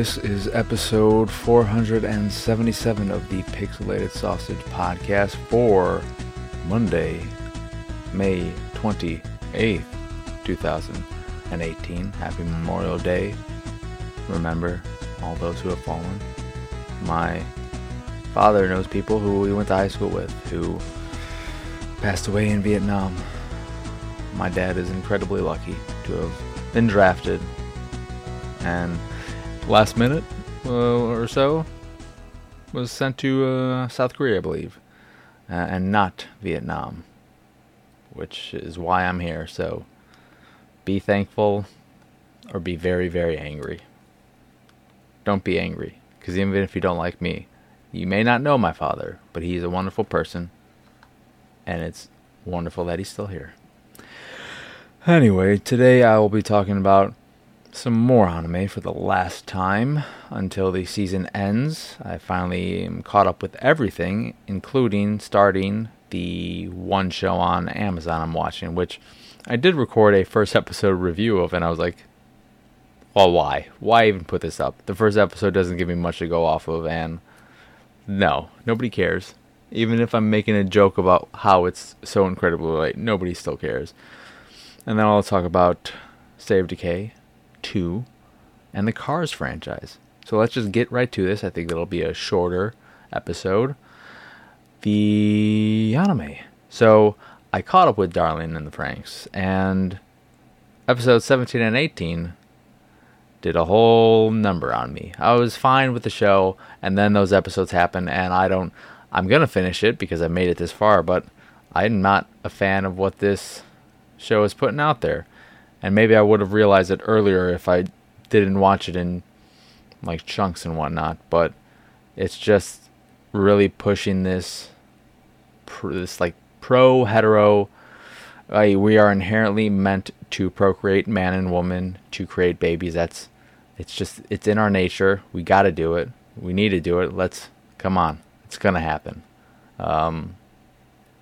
This is episode 477 of the Pixelated Sausage Podcast for Monday, May 28th, 2018. Happy Memorial Day. Remember all those who have fallen. My father knows people who we went to high school with who passed away in Vietnam. My dad is incredibly lucky to have been drafted and last minute uh, or so was sent to uh, South Korea, I believe, uh, and not Vietnam, which is why I'm here. So be thankful or be very, very angry. Don't be angry, because even if you don't like me, you may not know my father, but he's a wonderful person, and it's wonderful that he's still here. Anyway, today I will be talking about some more anime for the last time until the season ends. I finally am caught up with everything, including starting the one show on Amazon I'm watching, which I did record a first episode review of, and I was like, well, why? Why even put this up? The first episode doesn't give me much to go off of, and no, nobody cares. Even if I'm making a joke about how it's so incredibly late, nobody still cares. And then I'll talk about of Decay, 2, and the Cars franchise. So let's just get right to this. I think it'll be a shorter episode. The anime. So I caught up with Darling and the Franxx, and episodes 17 and 18 did a whole number on me. I was fine with the show, and then those episodes happened, and I don't. I'm gonna finish it because I made it this far, but I'm not a fan of what this show is putting out there and maybe I would have realized it earlier if I didn't watch it in like chunks and whatnot. But it's just really pushing this this like pro hetero. Uh, we are inherently meant to procreate, man and woman, to create babies. That's it's just it's in our nature. We got to do it. We need to do it. Let's come on. It's gonna happen. Um,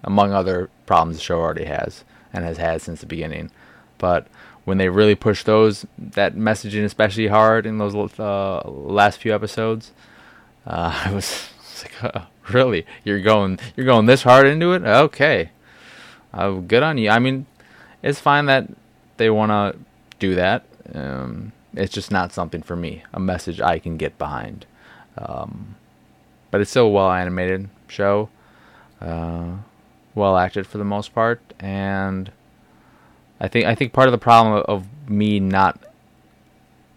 among other problems the show already has and has had since the beginning. But when they really push those that messaging especially hard in those uh, last few episodes, uh, I was, was like, oh, really, you're going you're going this hard into it? Okay, uh, good on you. I mean, it's fine that they want to do that. Um, it's just not something for me. A message I can get behind. Um, but it's still a well animated show, uh, well acted for the most part, and I think I think part of the problem of me not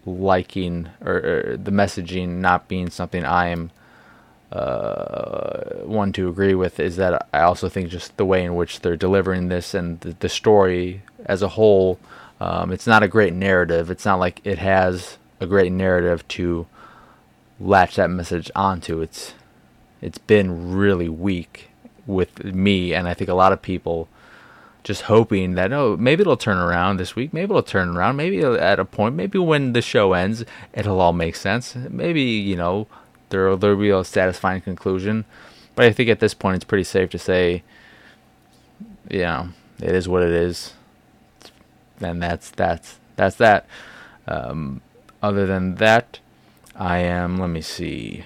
liking or, or the messaging not being something I am uh, one to agree with is that I also think just the way in which they're delivering this and the, the story as a whole, um, it's not a great narrative. It's not like it has a great narrative to latch that message onto. It's it's been really weak with me, and I think a lot of people just hoping that oh maybe it'll turn around this week maybe it'll turn around maybe at a point maybe when the show ends it'll all make sense. Maybe you know there there'll be a satisfying conclusion. But I think at this point it's pretty safe to say know it is what it is. And that's that's that's that. Um, other than that I am let me see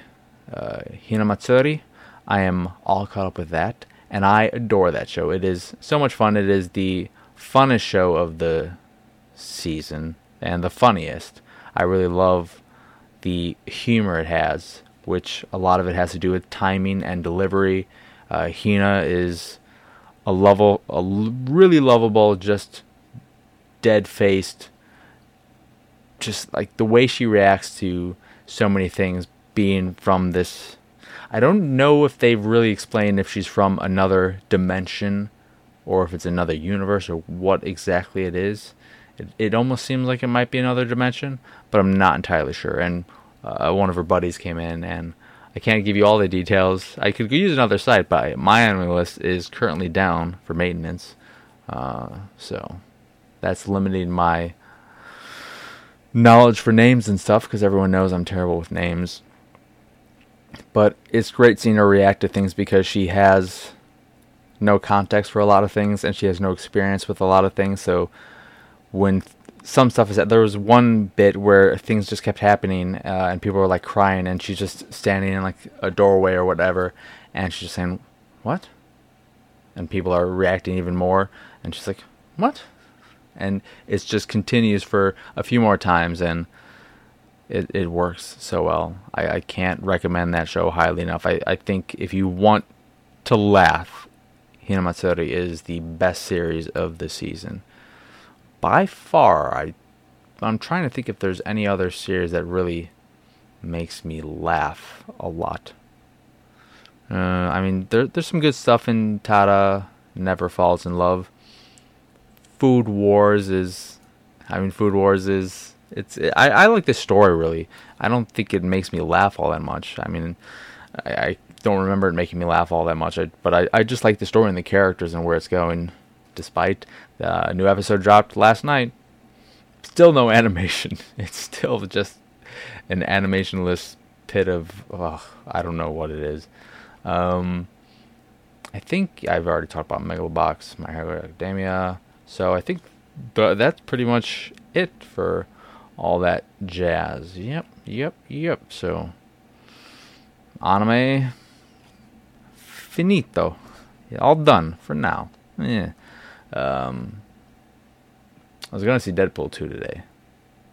uh, Hinamatsuri I am all caught up with that and I adore that show. It is so much fun. It is the funnest show of the season and the funniest. I really love the humor it has, which a lot of it has to do with timing and delivery. Uh, Hina is a level, a really lovable, just dead faced, just like the way she reacts to so many things being from this I don't know if they've really explained if she's from another dimension or if it's another universe or what exactly it is. It, it almost seems like it might be another dimension, but I'm not entirely sure. And uh, one of her buddies came in, and I can't give you all the details. I could use another site, but my anime list is currently down for maintenance. Uh, so that's limiting my knowledge for names and stuff because everyone knows I'm terrible with names. But it's great seeing her react to things because she has no context for a lot of things and she has no experience with a lot of things. So when some stuff is that there was one bit where things just kept happening uh, and people were like crying and she's just standing in like a doorway or whatever and she's just saying what and people are reacting even more and she's like what and it just continues for a few more times and it, it works so well I, I can't recommend that show highly enough I, I think if you want to laugh hinamatsuri is the best series of the season by far, I I'm trying to think if there's any other series that really makes me laugh a lot. Uh, I mean, there, there's some good stuff in Tada. Never Falls in Love. Food Wars is, I mean, Food Wars is. It's. I, I like this story really. I don't think it makes me laugh all that much. I mean, I, I don't remember it making me laugh all that much. I, but I, I just like the story and the characters and where it's going despite the new episode dropped last night. Still no animation. It's still just an animationless pit of oh, I don't know what it is. Um, I think I've already talked about Megalobox, My Hero Academia. So I think th- that's pretty much it for all that jazz. Yep, yep, yep. So anime finito. All done for now. Yeah. Um, I was going to see Deadpool 2 today,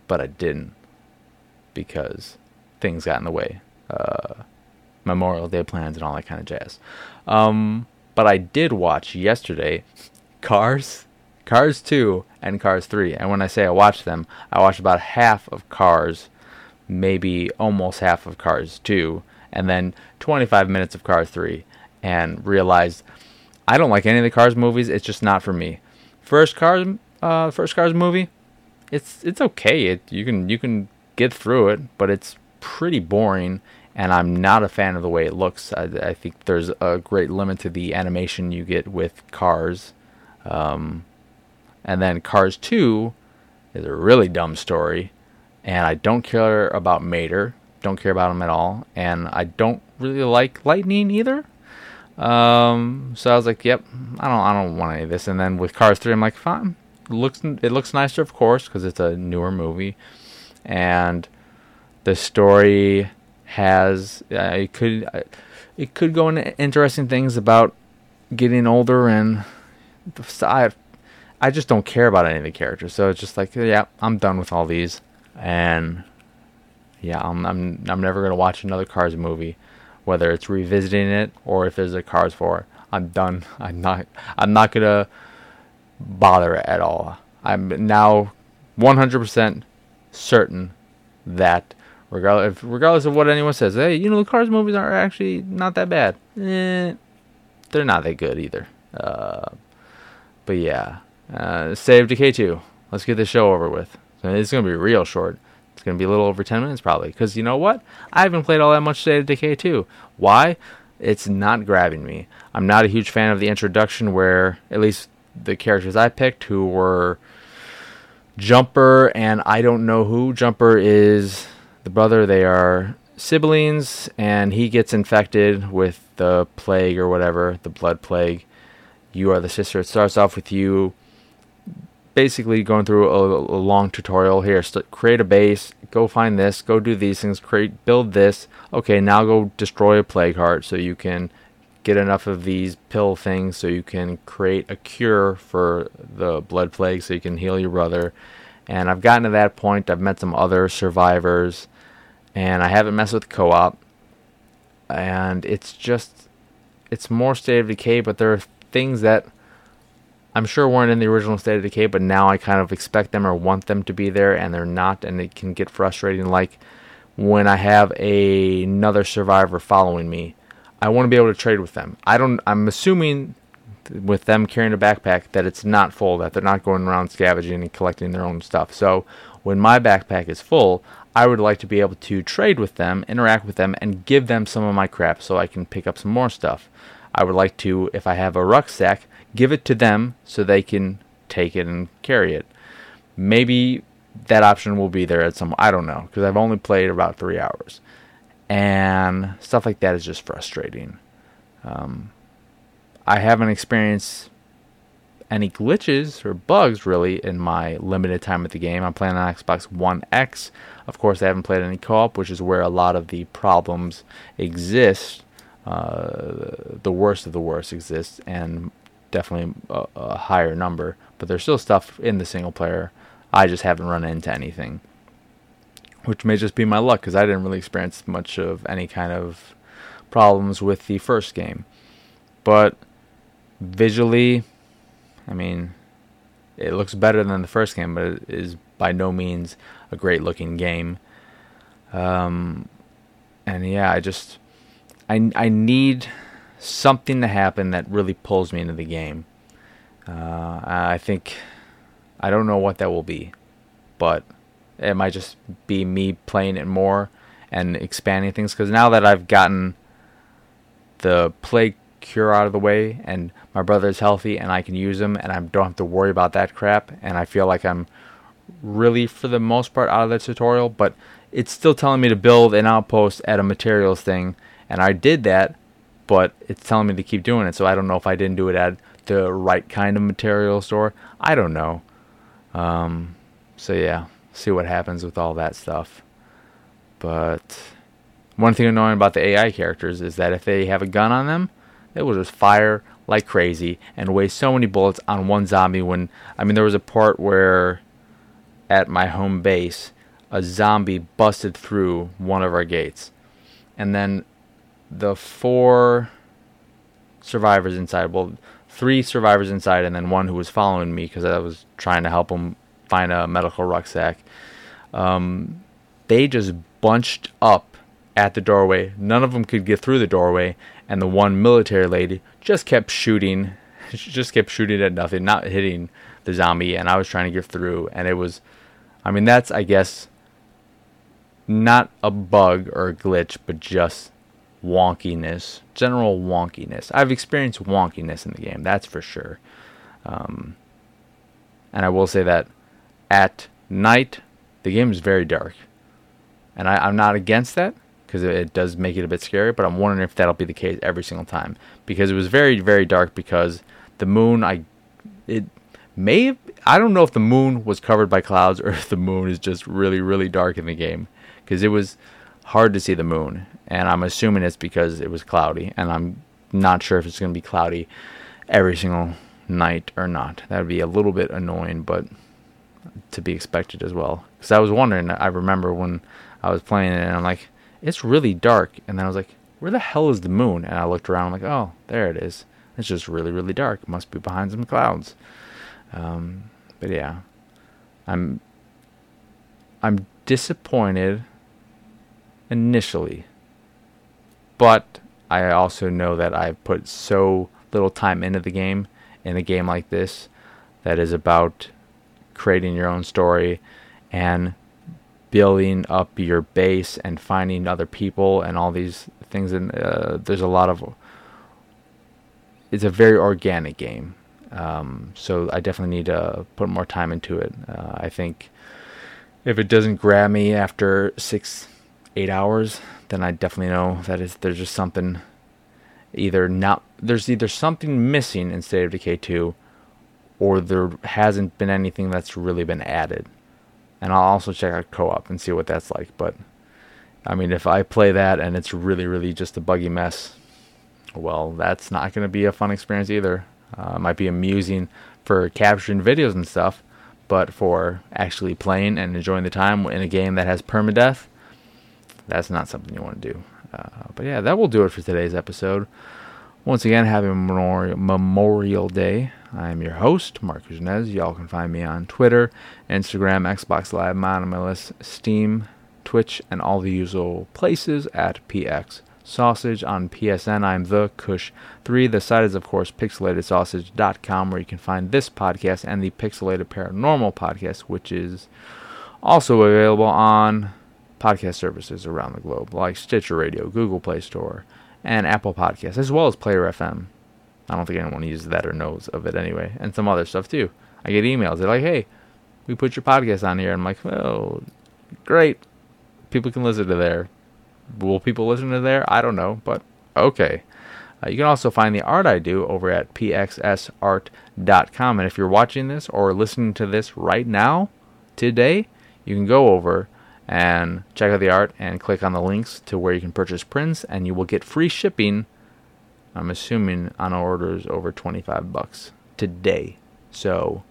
but I didn't because things got in the way. Uh, Memorial Day plans and all that kind of jazz. Um, but I did watch yesterday Cars, Cars 2, and Cars 3. And when I say I watched them, I watched about half of Cars, maybe almost half of Cars 2, and then 25 minutes of Cars 3, and realized I don't like any of the Cars movies. It's just not for me. First Cars, uh, first Cars movie, it's it's okay. It you can you can get through it, but it's pretty boring. And I'm not a fan of the way it looks. I, I think there's a great limit to the animation you get with Cars. Um, and then Cars 2 is a really dumb story. And I don't care about Mater. Don't care about him at all. And I don't really like Lightning either. Um, so I was like, "Yep, I don't, I don't want any of this." And then with Cars Three, I'm like, "Fine, it looks, it looks nicer, of course, because it's a newer movie, and the story has uh, it could, uh, it could go into interesting things about getting older, and I just don't care about any of the characters. So it's just like, yeah, I'm done with all these, and yeah, I'm, I'm, I'm never gonna watch another Cars movie." whether it's revisiting it or if there's a Cars 4. I'm done. I'm not. I'm not gonna bother at all. I'm now 100% certain that regardless, regardless of what anyone says, hey, you know the Cars movies are actually not that bad. Eh, they're not that good either. Uh, but yeah, uh, State of Decay 2. Let's get this show over with. It's gonna be real short. It's going to be a little over 10 minutes probably. Because you know what? I haven't played all that much State of Decay 2. Why? It's not grabbing me. I'm not a huge fan of the introduction where, at least the characters I picked, who were Jumper and I don't know who. Jumper is the brother. They are siblings, and he gets infected with the plague or whatever, the blood plague. You are the sister. It starts off with you basically going through a, a long tutorial here. So create a base, go find this, go do these things, create, build this. Okay, now go destroy a plague heart so you can get enough of these pill things so you can create a cure for the blood plague so you can heal your brother. And I've gotten to that point. I've met some other survivors, and I haven't messed with co-op. And it's just, it's more State of Decay, but there are things that I'm sure weren't in the original State of Decay, but now I kind of expect them or want them to be there, and they're not, and it can get frustrating. Like when I have a, another survivor following me, I want to be able to trade with them. I don't. I'm assuming with them carrying a backpack that it's not full, that they're not going around scavenging and collecting their own stuff. So when my backpack is full, I would like to be able to trade with them, interact with them, and give them some of my crap so I can pick up some more stuff. I would like to, if I have a rucksack, give it to them so they can take it and carry it. Maybe that option will be there at some I don't know because I've only played about 3 hours. And stuff like that is just frustrating. Um, I haven't experienced any glitches or bugs really in my limited time with the game. I'm playing on Xbox One X. Of course, I haven't played any co-op, which is where a lot of the problems exist. Uh, the worst of the worst exists, and definitely a, a higher number. But there's still stuff in the single player. I just haven't run into anything, which may just be my luck because I didn't really experience much of any kind of problems with the first game. But visually, I mean, it looks better than the first game, but it is by no means a great looking game. Um, and yeah, I just I I need something to happen that really pulls me into the game. Uh, I think I don't know what that will be, but it might just be me playing it more and expanding things. Because now that I've gotten the plague cure out of the way and my brother is healthy and I can use him and I don't have to worry about that crap and I feel like I'm really for the most part out of the tutorial but it's still telling me to build an outpost at a materials thing and I did that but it's telling me to keep doing it. So I don't know if I didn't do it at the right kind of material store. I don't know. Um, so yeah see what happens with all that stuff. But one thing annoying about the AI characters is that if they have a gun on them they will just fire like crazy and waste so many bullets on one zombie when I mean there was a part where at my home base a zombie busted through one of our gates. And then the four survivors inside well three survivors inside and then one who was following me because I was trying to help him find a medical rucksack um, they just bunched up at the doorway none of them could get through the doorway and the one military lady just kept shooting. Just kept shooting at nothing, not hitting the zombie, and I was trying to get through, and it was, I mean, that's I guess not a bug or a glitch, but just wonkiness, general wonkiness. I've experienced wonkiness in the game, that's for sure. Um, and I will say that at night, the game is very dark, and I, I'm not against that because it does make it a bit scary. But I'm wondering if that'll be the case every single time because it was very very dark because the moon I it may have, I don't know if the moon was covered by clouds or if the moon is just really really dark in the game because it was hard to see the moon and I'm assuming it's because it was cloudy and I'm not sure if it's going to be cloudy every single night or not. That would be a little bit annoying, but to be expected as well. Because I was wondering, I remember when I was playing it, and I'm like, it's really dark. And then I was like, where the hell is the moon? And I looked around, I'm like, oh, there it is. It's just really, really dark. Must be behind some clouds. Um, but yeah, I'm I'm disappointed initially, but I also know that I've put so little time into the game in a game like this that is about creating your own story and building up your base and finding other people and all these things. And uh, there's a lot of. It's a very organic game, um, so I definitely need to put more time into it. Uh, I think if it doesn't grab me after six, eight hours, then I definitely know that is there's just something either not there's either something missing in State of Decay 2 or there hasn't been anything that's really been added and I'll also check out co-op and see what that's like. But I mean, if I play that and it's really, really just a buggy mess, well, that's not going to be a fun experience either. Uh, it might be amusing for capturing videos and stuff, but for actually playing and enjoying the time in a game that has permadeath, that's not something you want to do. Uh, but yeah, that will do it for today's episode. Once again, happy Memorial, Memorial Day. I am your host, Marc Kuznez. Y'all can find me on Twitter, Instagram, Xbox Live, Monomalist, Steam, Twitch, and all the usual places at PX Sausage. On PSN, I'm the Kush3. The site is, of course, pixelatedsausage.com, where you can find this podcast and the Pixelated Paranormal podcast, which is also available on podcast services around the globe, like Stitcher Radio, Google Play Store, and Apple Podcasts, as well as Player FM. I don't think anyone uses that or knows of it anyway, and some other stuff too. I get emails. They're like, "Hey, we put your podcast on here." I'm like, "Oh, great! People can listen to there. Will people listen to there? I don't know, but okay." Uh, you can also find the art I do over at pxsart.com. And if you're watching this or listening to this right now, today, you can go over and check out the art and click on the links to where you can purchase prints, and you will get free shipping. I'm assuming on orders over 25 bucks today. So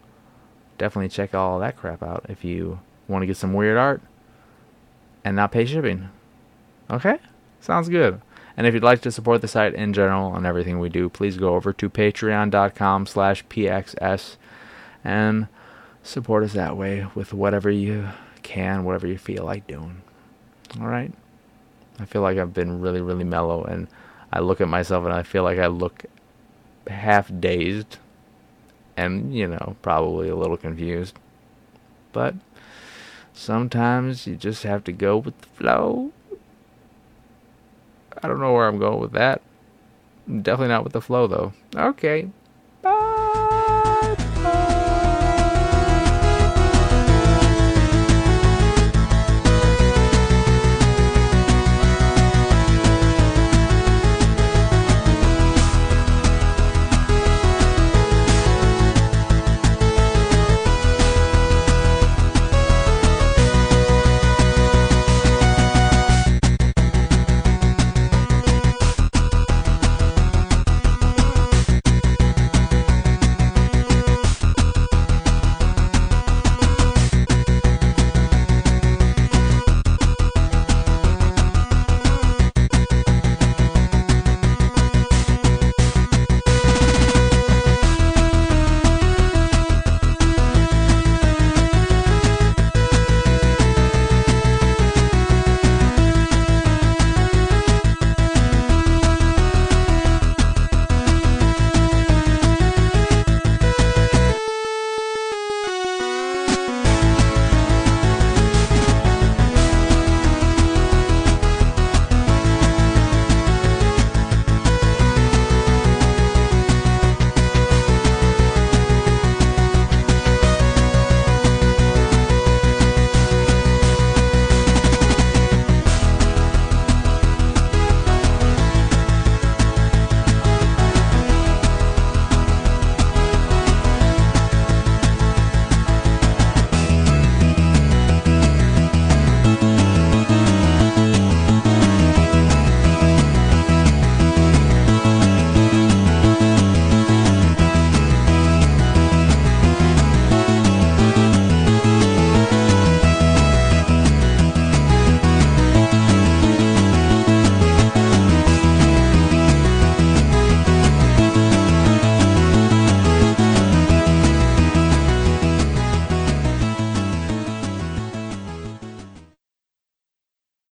definitely check all that crap out if you want to get some weird art and not pay shipping. Okay? Sounds good. And if you'd like to support the site in general and everything we do, please go over to patreon.com slash pxs and support us that way with whatever you can, whatever you feel like doing. All right? I feel like I've been really, really mellow, and I look at myself and I feel like I look half dazed and, you know, probably a little confused. But sometimes you just have to go with the flow. I don't know where I'm going with that. Definitely not with the flow, though. Okay.